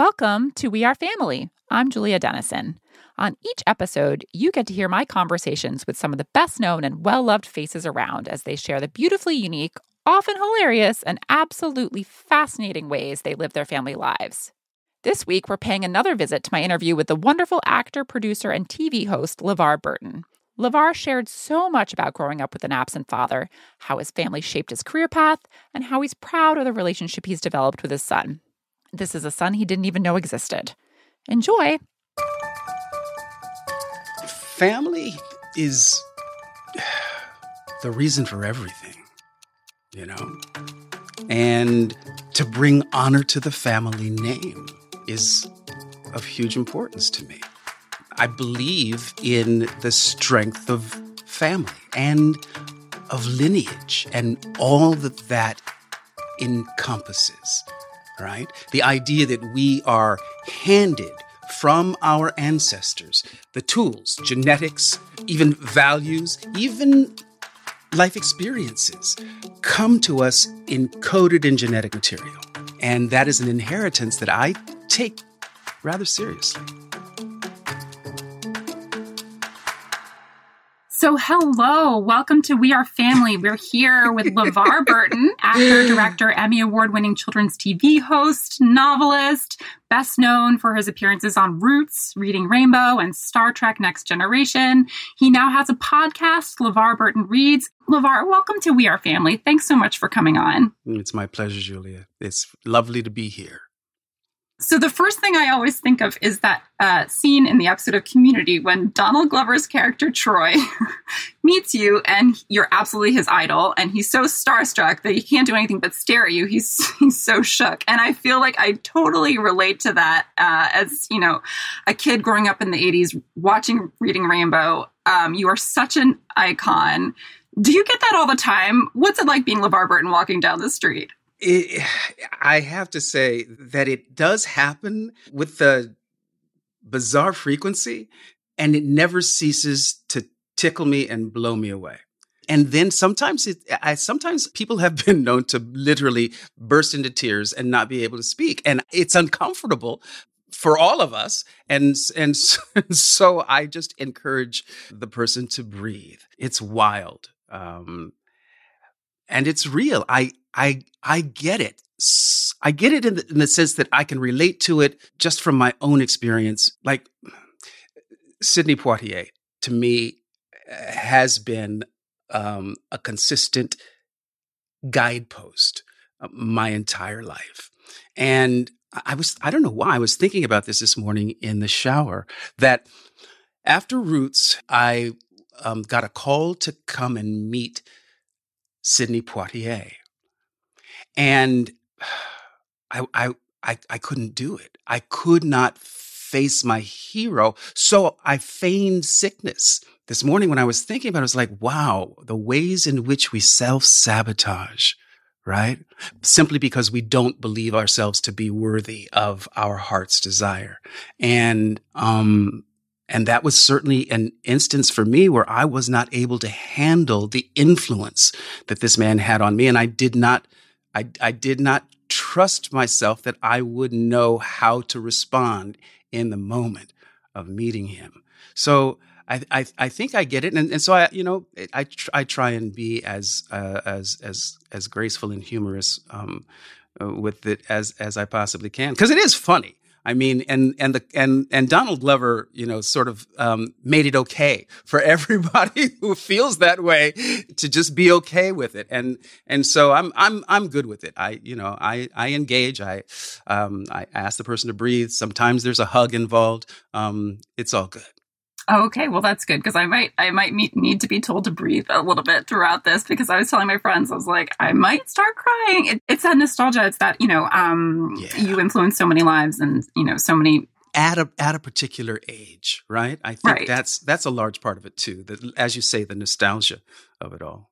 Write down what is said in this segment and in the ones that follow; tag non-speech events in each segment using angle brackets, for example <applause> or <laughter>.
Welcome to We Are Family. I'm Julia Dennison. On each episode, you get to hear my conversations with some of the best known and well loved faces around as they share the beautifully unique, often hilarious, and absolutely fascinating ways they live their family lives. This week, we're paying another visit to my interview with the wonderful actor, producer, and TV host LeVar Burton. LeVar shared so much about growing up with an absent father, how his family shaped his career path, and how he's proud of the relationship he's developed with his son. This is a son he didn't even know existed. Enjoy! Family is <sighs> the reason for everything, you know? And to bring honor to the family name is of huge importance to me. I believe in the strength of family and of lineage and all that that encompasses, right? The idea that we are handed from our ancestors the tools, genetics, even values, even life experiences come to us encoded in genetic material. And that is an inheritance that I take rather seriously. So, hello, welcome to We Are Family. We're here with LeVar <laughs> Burton, actor, director, Emmy Award winning children's TV host, novelist, best known for his appearances on Roots, Reading Rainbow, and Star Trek Next Generation. He now has a podcast, LeVar Burton Reads. LeVar, welcome to We Are Family. Thanks so much for coming on. It's my pleasure, Julia. It's lovely to be here. So the first thing I always think of is that uh, scene in the episode of Community when Donald Glover's character Troy <laughs> meets you, and you're absolutely his idol, and he's so starstruck that he can't do anything but stare at you. He's <laughs> he's so shook, and I feel like I totally relate to that uh, as you know, a kid growing up in the '80s watching Reading Rainbow. Um, you are such an icon. Do you get that all the time? What's it like being LeVar Burton walking down the street? It, I have to say that it does happen with the bizarre frequency, and it never ceases to tickle me and blow me away. And then sometimes it, I, sometimes people have <laughs> been known to literally burst into tears and not be able to speak. And it's uncomfortable for all of us. And, <laughs> and so I just encourage the person to breathe. It's wild. Um, and it's real. I, I, I get it. I get it in the, in the sense that I can relate to it just from my own experience. Like Sidney Poitier, to me, has been um, a consistent guidepost uh, my entire life. And I was, I don't know why, I was thinking about this this morning in the shower that after Roots, I um, got a call to come and meet Sidney Poitier. And I, I, I, I couldn't do it. I could not face my hero. So I feigned sickness. This morning when I was thinking about it, I was like, wow, the ways in which we self sabotage, right? Simply because we don't believe ourselves to be worthy of our heart's desire. And, um, and that was certainly an instance for me where I was not able to handle the influence that this man had on me. And I did not I, I did not trust myself that I would know how to respond in the moment of meeting him. So I, I, I think I get it, and, and so I, you know, I, I try and be as uh, as as as graceful and humorous um, uh, with it as as I possibly can, because it is funny. I mean, and and the and and Donald Glover, you know, sort of um, made it okay for <laughs> everybody who feels that way to just be okay with it, and and so I'm I'm I'm good with it. I you know I I engage. I um, I ask the person to breathe. Sometimes there's a hug involved. Um, it's all good. Oh, okay, well that's good because I might I might meet, need to be told to breathe a little bit throughout this because I was telling my friends I was like I might start crying. It, it's that nostalgia. It's that you know um, yeah. you influence so many lives and you know so many at a at a particular age, right? I think right. that's that's a large part of it too. That as you say, the nostalgia of it all.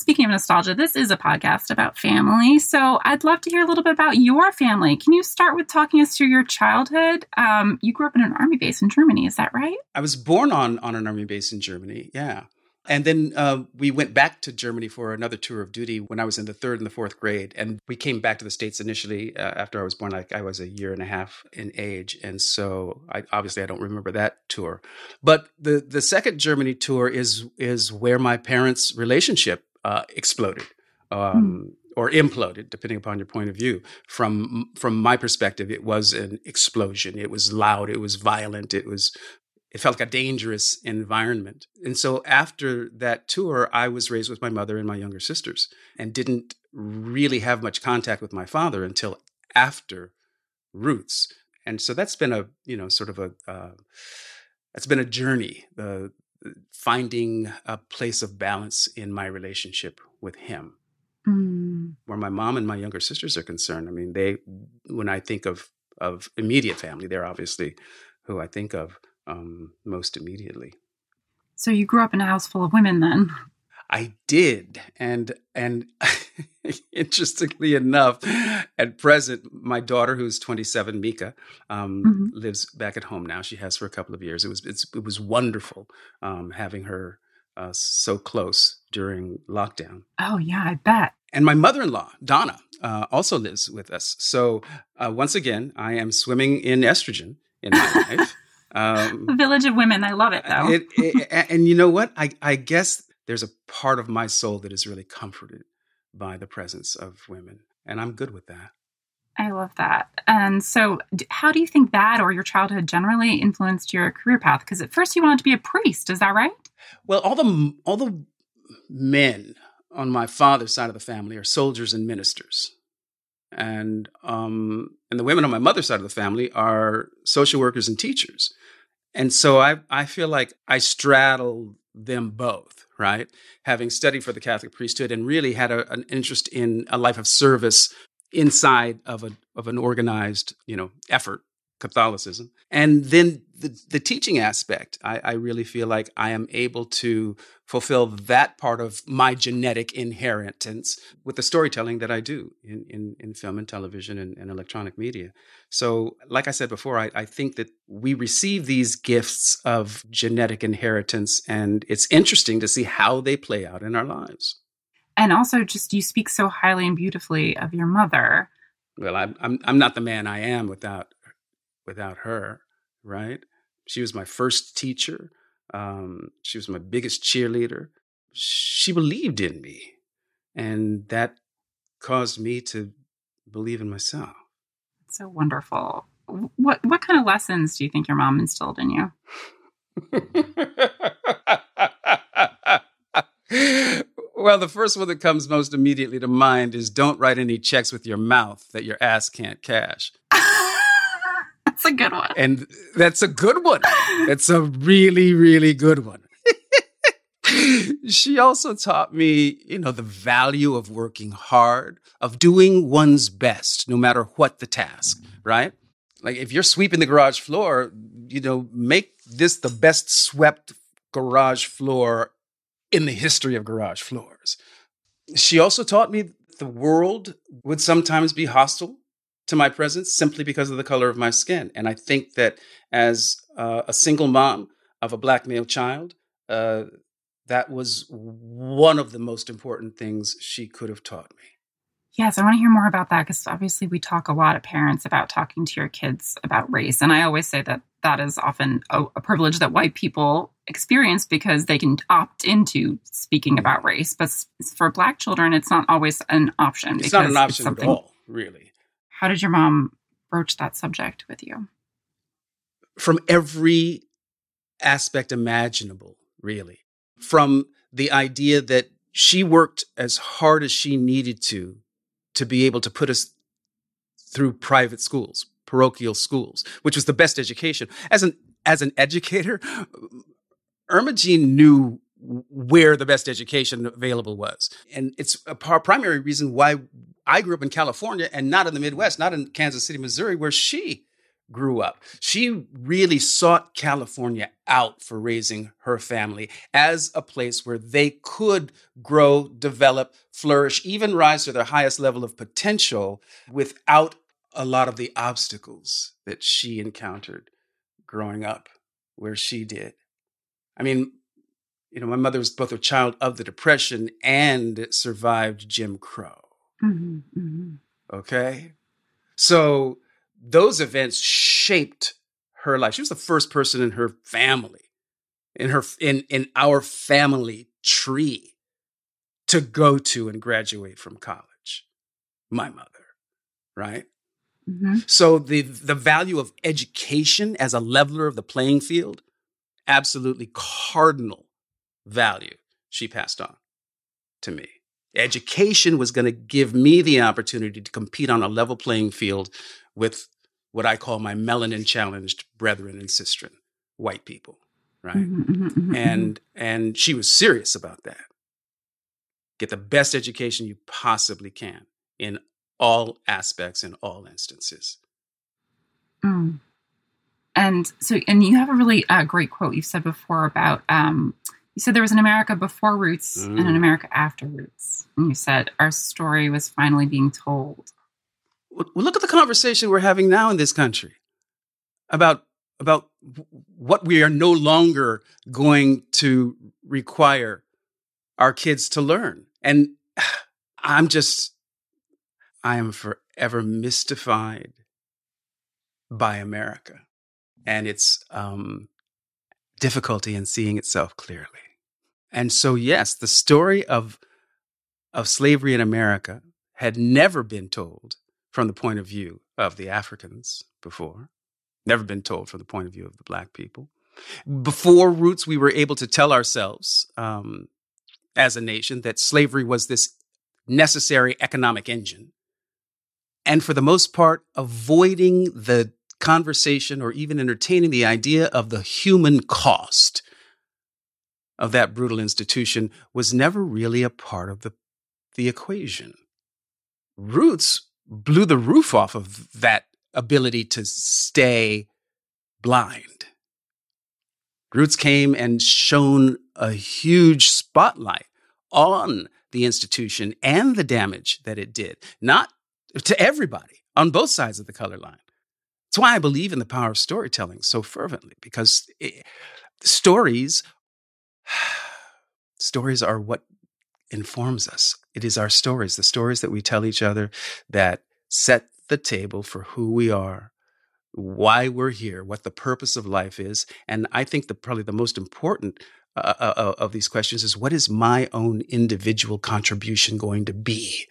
Speaking of nostalgia, this is a podcast about family. So I'd love to hear a little bit about your family. Can you start with talking us through your childhood? Um, you grew up in an army base in Germany, is that right? I was born on, on an army base in Germany, yeah. And then uh, we went back to Germany for another tour of duty when I was in the third and the fourth grade. And we came back to the States initially uh, after I was born. Like I was a year and a half in age. And so I, obviously I don't remember that tour. But the, the second Germany tour is, is where my parents' relationship uh, exploded. Um, mm or imploded, depending upon your point of view. From from my perspective, it was an explosion. It was loud. It was violent. It was it felt like a dangerous environment. And so after that tour, I was raised with my mother and my younger sisters and didn't really have much contact with my father until after Roots. And so that's been a, you know, sort of a, uh, that's been a journey, uh, finding a place of balance in my relationship with him. Mm. Where my mom and my younger sisters are concerned, I mean, they, when I think of, of immediate family, they're obviously who I think of um, most immediately. So you grew up in a house full of women then? I did, and and <laughs> interestingly enough, at present, my daughter, who's 27, Mica, um, mm-hmm. lives back at home now. She has for a couple of years. It was it was wonderful um, having her uh, so close during lockdown. Oh yeah, I bet. And my mother-in-law, Donna, uh, also lives with us. So uh, once again, I am swimming in estrogen in my <laughs> life. Um, Village of Women. I love it though. It, it, and you know what? I, I guess there's a part of my soul that is really comforted by the presence of women, and I'm good with that. I love that. And so, how do you think that or your childhood generally influenced your career path? Because at first you wanted to be a priest, is that right? Well, all the all the men on my father's side of the family are soldiers and ministers and um, and the women on my mother's side of the family are social workers and teachers. And so I I feel like I straddle them both, right? Having studied for the Catholic priesthood and really had a, an interest in a life of service inside of a of an organized, you know, effort Catholicism. And then the, the teaching aspect, I, I, really feel like I am able to fulfill that part of my genetic inheritance with the storytelling that I do in, in, in film and television and, and, electronic media. So, like I said before, I, I think that we receive these gifts of genetic inheritance, and it's interesting to see how they play out in our lives. And also, just you speak so highly and beautifully of your mother. Well, I'm, I'm, I'm not the man I am without without her, right? She was my first teacher. Um, she was my biggest cheerleader. She believed in me, and that caused me to believe in myself. So wonderful. What what kind of lessons do you think your mom instilled in you? well, the first one that comes most immediately to mind is don't write any checks with your mouth that your ass can't cash. That's a good one. And that's a good one. That's a really, really good one. <laughs> she also taught me, you know, the value of working hard, of doing one's best, no matter what the task, right? Like if you're sweeping the garage floor, you know, make this the best swept garage floor in the history of garage floors. She also taught me the world would sometimes be hostile to my presence simply because of the color of my skin. And I think that as uh, a single mom of a black male child, uh, that was one of the most important things she could have taught me. Yes, I want to hear more about that because obviously we talk a lot of parents about talking to your kids about race. And I always say that that is often a, a privilege that white people experience because they can opt into speaking about race. But for black children, it's not always an option. It's not an option at all, really. How did your mom broach that subject with you? From every aspect imaginable, really. From the idea that she worked as hard as she needed to to be able to put us through private schools, parochial schools, which was the best education. As an as an educator, Erma Jean knew where the best education available was. And it's a primary reason why I grew up in California and not in the Midwest, not in Kansas City, Missouri, where she grew up. She really sought California out for raising her family as a place where they could grow, develop, flourish, even rise to their highest level of potential without a lot of the obstacles that she encountered growing up where she did. I mean, you know, my mother was both a child of the Depression and survived Jim Crow. Mm-hmm, mm-hmm. Okay. So those events shaped her life. She was the first person in her family, in her in in our family tree to go to and graduate from college. My mother, right? Mm-hmm. So the the value of education as a leveler of the playing field, absolutely cardinal value she passed on to me. Education was going to give me the opportunity to compete on a level playing field with what I call my melanin challenged brethren and sistren, white people, right? Mm-hmm, mm-hmm, mm-hmm, and and she was serious about that. Get the best education you possibly can in all aspects in all instances. Mm. And so, and you have a really uh, great quote you've said before about um, you said there was an America before Roots mm. and an. America after Roots. And you said our story was finally being told. Well, look at the conversation we're having now in this country about about what we are no longer going to require our kids to learn. And <sighs> I'm just I am forever mystified by America and its um, difficulty in seeing itself clearly. And so, yes, the story of of slavery in America had never been told from the point of view of the Africans before, never been told from the point of view of the Black people. Before Roots, we were able to tell ourselves um, as a nation that slavery was this necessary economic engine. And for the most part, avoiding the conversation or even entertaining the idea of the human cost of that brutal institution was never really a part of the, the equation. Roots blew the roof off of that ability to stay blind. Roots came and shone a huge spotlight on the institution and the damage that it did, not to everybody on both sides of the color line, that's why I believe in the power of storytelling so fervently, because it, stories, <sighs> stories are what informs us. It is our stories, the stories that we tell each other that set the table for who we are, why we're here, what the purpose of life is. And I think probably the most important uh, uh, uh of these questions is what is my own individual contribution going to be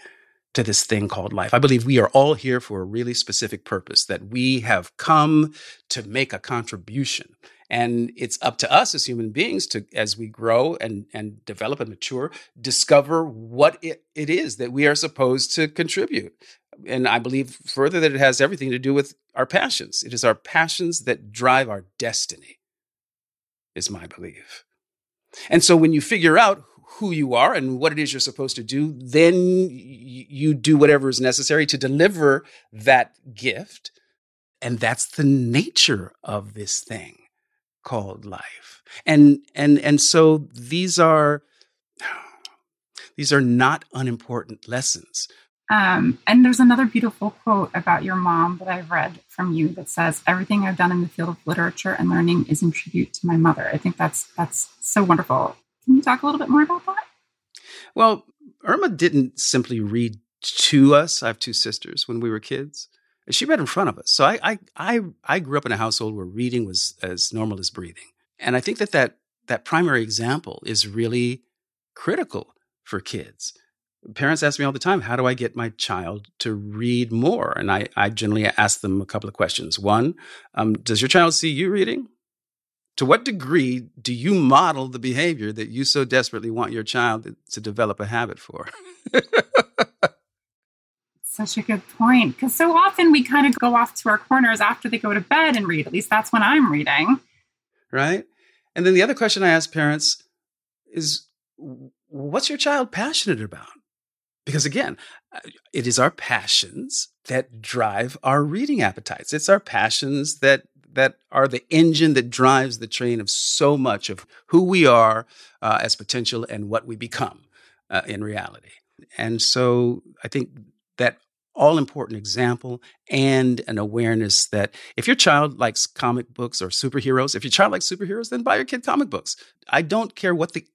to this thing called life. I believe we are all here for a really specific purpose, that we have come to make a contribution. And it's up to us as human beings to, as we grow and, and develop and mature, discover what it, it is that we are supposed to contribute. And I believe further that it has everything to do with our passions. It is our passions that drive our destiny, is my belief. And so when you figure out who you are and what it is you're supposed to do, then you do whatever is necessary to deliver that gift. And that's the nature of this thing called life. And and and so these are <sighs> these are not unimportant lessons. Um, and there's another beautiful quote about your mom that I've read from you that says, "Everything I've done in the field of literature and learning is in tribute to my mother." I think that's that's so wonderful. Can you talk a little bit more about that? Well, Erma didn't simply read to us. I have two sisters when we were kids. She read in front of us. So I, I, I, I grew up in a household where reading was as normal as breathing. And I think that that, that primary example is really critical for kids. Parents ask me all the time, how do I get my child to read more? And I, I generally ask them a couple of questions. One, um, does your child see you reading? To what degree do you model the behavior that you so desperately want your child to develop a habit for? <laughs> Such a good point. Because so often we kind of go off to our corners after they go to bed and read. At least that's when I'm reading. Right. And then the other question I ask parents is what's your child passionate about? Because again, uh, it is our passions that drive our reading appetites. It's our passions that that are the engine that drives the train of so much of who we are uh, as potential and what we become uh, in reality. And so I think that all important example and an awareness that if your child likes comic books or superheroes, if your child likes superheroes, then buy your kid comic books. I don't care what the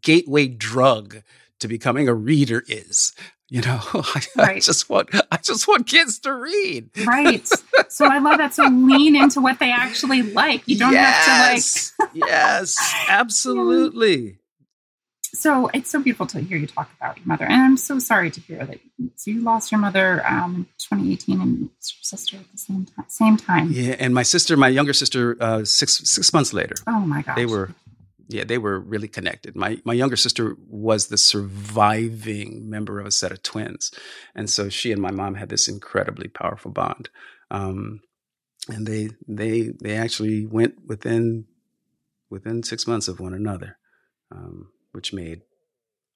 gateway drug to becoming a reader is. You know, <laughs> I, right. I, just want I just want kids to read. Right. So I love that. So <laughs> lean into what they actually like. You don't yes. have to like Yes, <laughs> absolutely. So it's so beautiful to hear you talk about your mother. And I'm so sorry to hear that so you lost your mother um, in 2018 and your sister at the same time same time. Yeah, and my sister, my younger sister, uh, six six months later. Oh my gosh. They were yeah, they were really connected. My my younger sister was the surviving member of a set of twins, and so she and my mom had this incredibly powerful bond. Um, and they they they actually went within within six months of one another, um, which made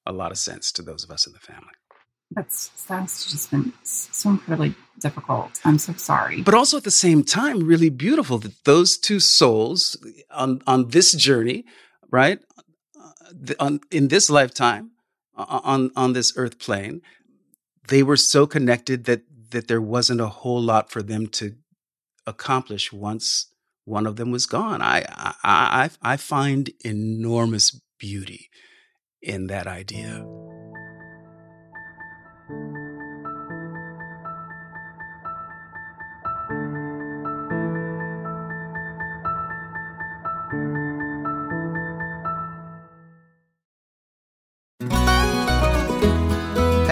a lot of sense to those of us in the family. That's that's just been so incredibly difficult. I'm so sorry. But also at the same time, really beautiful that those two souls on on this journey right? On, in this lifetime, on on this earth plane, they were so connected that that there wasn't a whole lot for them to accomplish once one of them was gone. I I I, I find enormous beauty in that idea.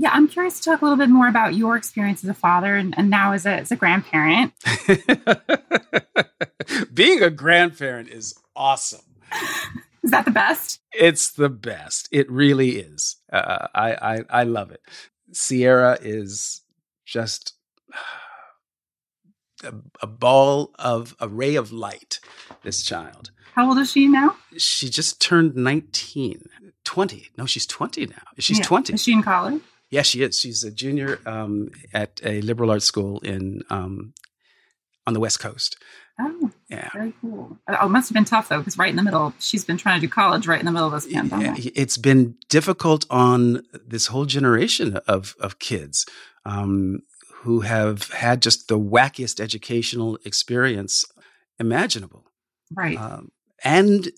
Yeah, I'm curious to talk a little bit more about your experience as a father and, and now as a, as a grandparent. <laughs> Being a grandparent is awesome. <laughs> Is that the best? It's the best. It really is. Uh, I, I I love it. Sierra is just <sighs> a, a, ball of a ray of light. This child. How old is she now? She just turned 19. 20. No, she's 20 now. She's yeah. 20. Is she in college? Yeah, she is. She's a junior um, at a liberal arts school in um, on the West Coast. Oh, yeah, very cool. Oh, it must have been tough though, because right in the middle, she's been trying to do college right in the middle of this pandemic. It's been difficult on this whole generation of of kids um, who have had just the wackiest educational experience imaginable. Right. Um, and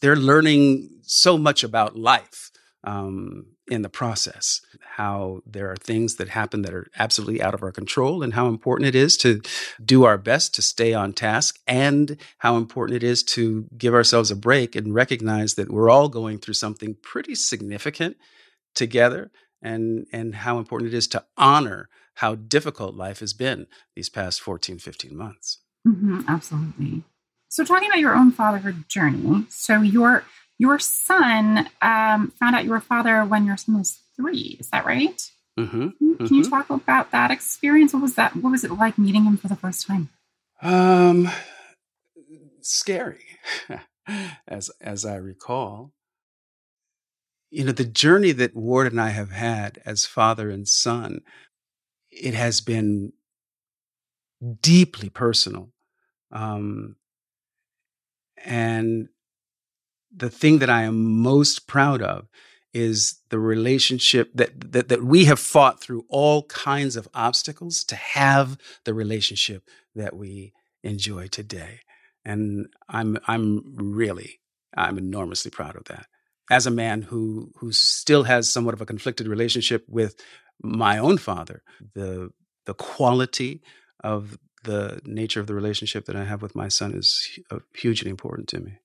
they're learning so much about life um, in the process. How there are things that happen that are absolutely out of our control, and how important it is to do our best to stay on task, and how important it is to give ourselves a break and recognize that we're all going through something pretty significant together, and, and how important it is to honor how difficult life has been these past 14, 15 months. Mm-hmm, absolutely. So, talking about your own fatherhood journey, so your your son um, found out you were a father when your son was three. Is that right? Mm-hmm. Can, mm-hmm. you talk about that experience? What was that? What was it like meeting him for the first time? Um, scary, <laughs> as as I recall. You know, the journey that Ward and I have had as father and son, it has been deeply personal. Um, and the thing that I am most proud of is the relationship that, that that we have fought through all kinds of obstacles to have the relationship that we enjoy today. And I'm I'm really I'm enormously proud of that. As a man who who still has somewhat of a conflicted relationship with my own father, the the quality of the nature of the relationship that I have with my son is uh, hugely important to me.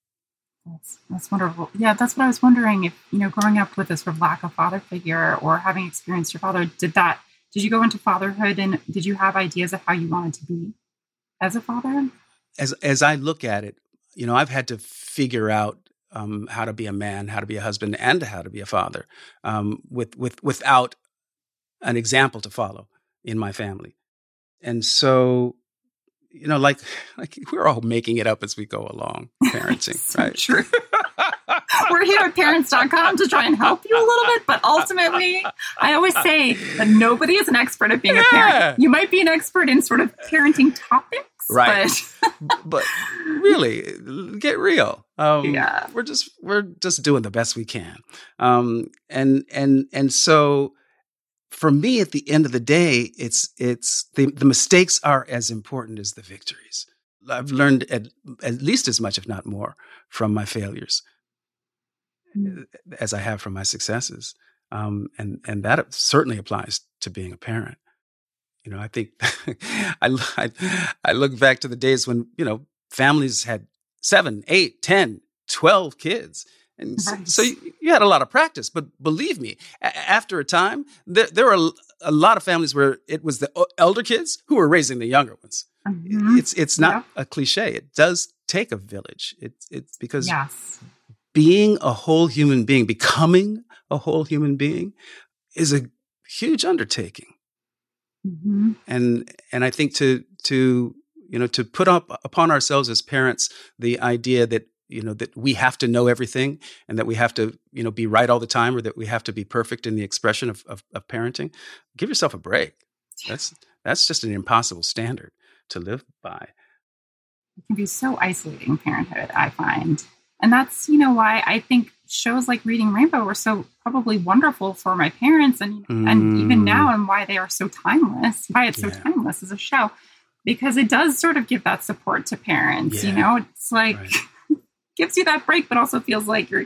That's, that's wonderful. Yeah, that's what I was wondering. If you know, growing up with this sort of lack of father figure, or having experienced your father, did that? Did you go into fatherhood, and did you have ideas of how you wanted to be as a father? As as I look at it, you know, I've had to figure out um, how to be a man, how to be a husband, and how to be a father, um, with with without an example to follow in my family, and so you know, like like we're all making it up as we go along, parenting, <laughs> so right? True. <laughs> we're here at parents.com to try and help you a little bit, but ultimately, I always say that nobody is an expert at being yeah. a parent. You might be an expert in sort of parenting topics, right? But, but really, get real. Um, yeah, we're just we're just doing the best we can, um, and and and so for me, at the end of the day, it's it's the, the mistakes are as important as the victories. I've learned at, at least as much, if not more, from my failures mm. as I have from my successes, um, and and that certainly applies to being a parent. You know, I think <laughs> I, I I look back to the days when you know families had seven, eight, ten, twelve kids, and nice. so, you, you, had a lot of practice, but believe me, a- after a time, there, there were a lot of families where it was the elder kids who were raising the younger ones. Mm-hmm. It's it's not a cliche. It does take a village. It's it's because yes. being a whole human being, becoming a whole human being, is a huge undertaking. Mm-hmm. And and I think to to you know to put up upon ourselves as parents the idea that you know that we have to know everything and that we have to you know be right all the time or that we have to be perfect in the expression of, of, of parenting give yourself a break. That's that's just an impossible standard to live by. It can be so isolating parenthood i find. And that's you know why i think shows like reading rainbow were so probably wonderful for my parents and mm. and even now and why they are so timeless why it's yeah. so timeless as a show. Because it does sort of give that support to parents yeah. you know? It's like right gives you that break, but also feels like you're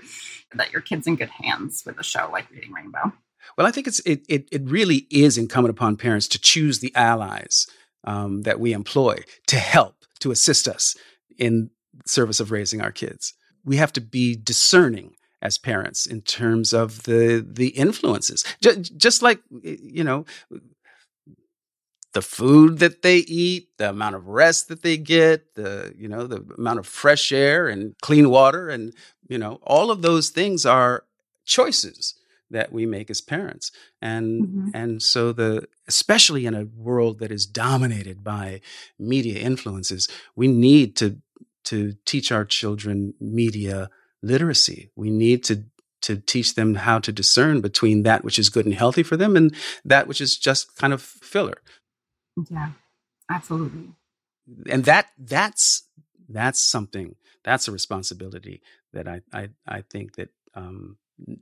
that your kid's in good hands with a show like Reading Rainbow. Well, I think it's it it, it really is incumbent upon parents to choose the allies um, that we employ to help to assist us in service of raising our kids. We have to be discerning as parents in terms of the the influences. Just, just like you know, the food that they eat, the amount of rest that they get, the you know the amount of fresh air and clean water, and you know all of those things are choices that we make as parents, and mm-hmm. and so the especially in a world that is dominated by media influences, we need to to teach our children media literacy. We need to to teach them how to discern between that which is good and healthy for them and that which is just kind of filler. Yeah, absolutely. And that that's that's something that's a responsibility that I I, I think that um,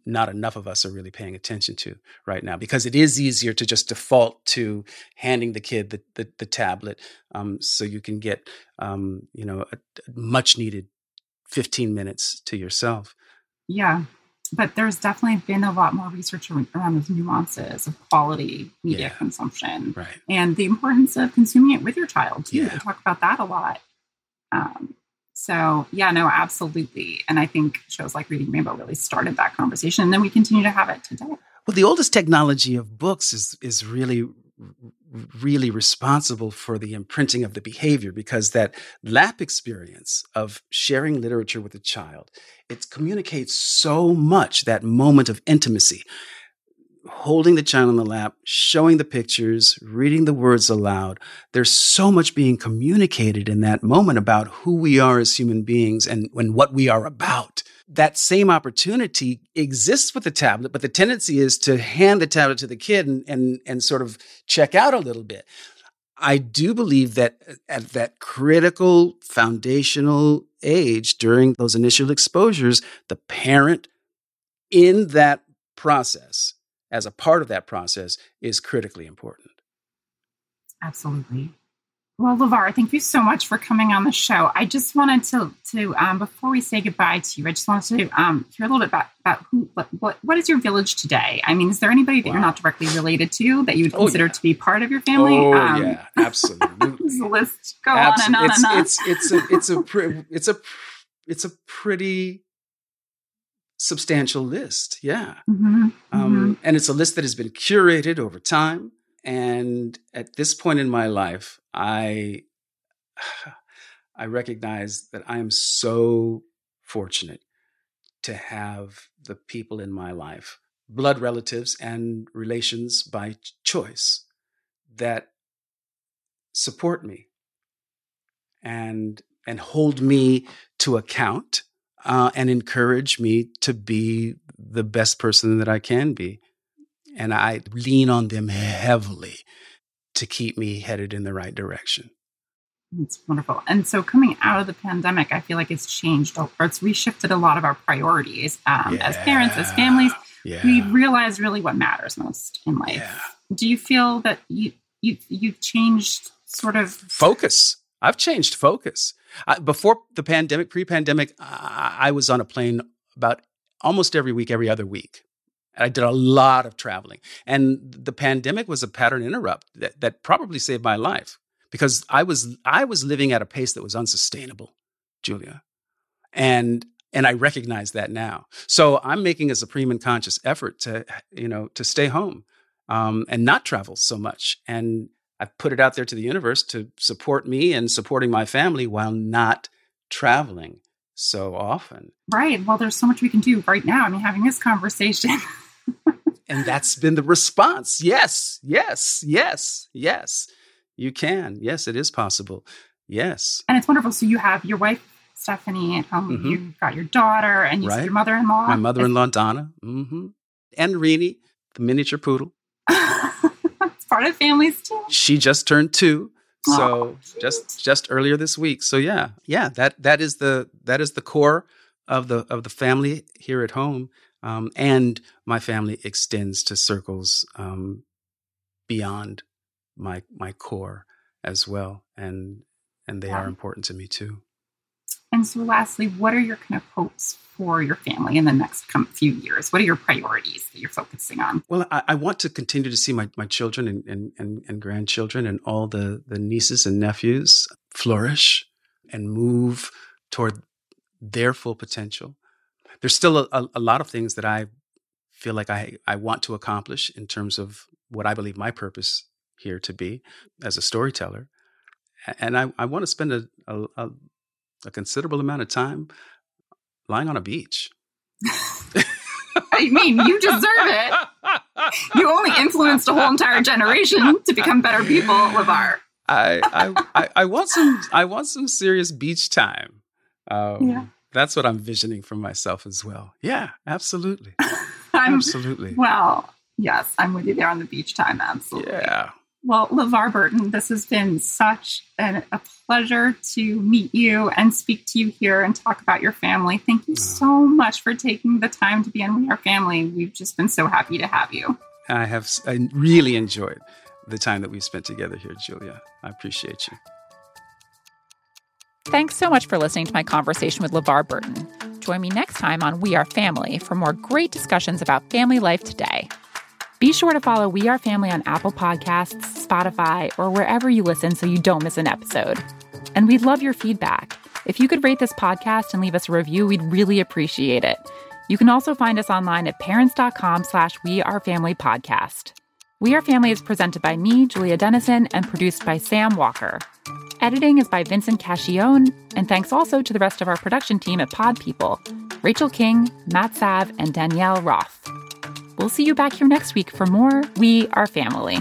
not enough of us are really paying attention to right now because it is easier to just default to handing the kid the the, the tablet um, so you can get um, you know a, a much needed 15 minutes to yourself. Yeah, but there's definitely been a lot more research around those nuances of quality media yeah. consumption right. and the importance of consuming it with your child too. Yeah. We talk about that a lot. Um, so yeah, no, absolutely. And I think shows like Reading Rainbow really started that conversation, and then we continue to have it today. Well, the oldest technology of books is is really really responsible for the imprinting of the behavior because that lap experience of sharing literature with a child it communicates so much that moment of intimacy. Holding the child on the lap showing the pictures reading the words aloud there's so much being communicated in that moment about who we are as human beings and, and what we are about that same opportunity exists with the tablet, but the tendency is to hand the tablet to the kid and, and, and sort of check out a little bit. I do believe that uh, at that critical foundational age during those initial exposures, the parent in that process, as a part of that process, is critically important. Absolutely. Well, LeVar, thank you so much for coming on the show. I just wanted to, to um, before we say goodbye to you, I just wanted to um, hear a little bit about, about who, what, what is your village today? I mean, is there anybody that wow. you're not directly related to that you would oh, consider yeah. to be part of your family? Oh, um, yeah, absolutely. <laughs> list go absolutely. on and on it's, and on. It's, it's, a, it's, a, it's a, it's a pretty substantial list. Yeah. Mm-hmm. Um, mm-hmm. And it's a list that has been curated over time. And at this point in my life, I, <sighs> I recognize that I am so fortunate to have the people in my life, blood relatives and relations by choice, that support me and and hold me to account uh, and encourage me to be the best person that I can be. And I lean on them heavily to keep me headed in the right direction. It's wonderful. And so, coming out of the pandemic, I feel like it's changed or it's reshifted a lot of our priorities um, yeah. as parents, as families. Yeah. We realize really what matters most in life. Yeah. Do you feel that you you you've changed sort of focus? I've changed focus. I, before the pandemic, pre-pandemic, I, I was on a plane about almost every week, every other week. I did a lot of traveling. And the pandemic was a pattern interrupt that, that probably saved my life because I was I was living at a pace that was unsustainable, Julia. And and I recognize that now. So I'm making a supreme and conscious effort to, you know, to stay home um, and not travel so much. And I've put it out there to the universe to support me and supporting my family while not traveling so often. Right. Well, there's so much we can do right now. I mean, having this conversation. <laughs> and that's been the response. Yes, yes, yes, yes. You can. Yes, it is possible. Yes. And it's wonderful. So you have your wife, Stephanie, at home. Mm-hmm. You've got your daughter and you right. your mother in law. My mother in law, Donna. Mm-hmm. And Rini, the miniature poodle <laughs> it's part of families too. She just turned two. So oh, just just earlier this week. So yeah, yeah, that that is the that is the core of the of the family here at home. Um, and my family extends to circles um, beyond my my core as well, and and they yeah. are important to me too. And so, lastly, what are your kind of hopes for your family in the next few years? What are your priorities that you're focusing on? Well, I, I want to continue to see my, my children and, and, and, and grandchildren and all the, the nieces and nephews flourish and move toward their full potential. There's still a, a, lot of things that I feel like I, I want to accomplish in terms of what I believe my purpose here to be as a storyteller. And I, I want to spend a, a, a considerable amount of time lying on a beach. <laughs> I mean, you deserve it. You only influenced a whole entire generation to become better people, LeVar. I, I, I, I, want some I want some serious beach time. Um, yeah. That's what I'm visioning for myself as well. Yeah, absolutely. <laughs> absolutely. Well, yes, I'm with you there on the beach time. Absolutely. Yeah. Well, LeVar Burton, this has been such an, a pleasure to meet you and speak to you here and talk about your family. Thank you mm. so much for taking the time to be in with our Family. We've just been so happy to have you. I have I really enjoyed the time that we've spent together here, Julia. I appreciate you. Thanks so much for listening to my conversation with LeVar Burton. Join me next time on We Are Family for more great discussions about family life today. Be sure to follow We Are Family on Apple Podcasts, Spotify, or wherever you listen so you don't miss an episode. And we'd love your feedback. If you could rate this podcast and leave us a review, we'd really appreciate it. You can also find us online at parents.com slash We Are Family Podcast. We Are Family is presented by me, Julia Dennison, and produced by Sam Walker. Editing is by Vincent Cacchione, and thanks also to the rest of our production team at Pod People, Rachel King, Matt Sav, and Danielle Roth. We'll see you back here next week for more We Are Family.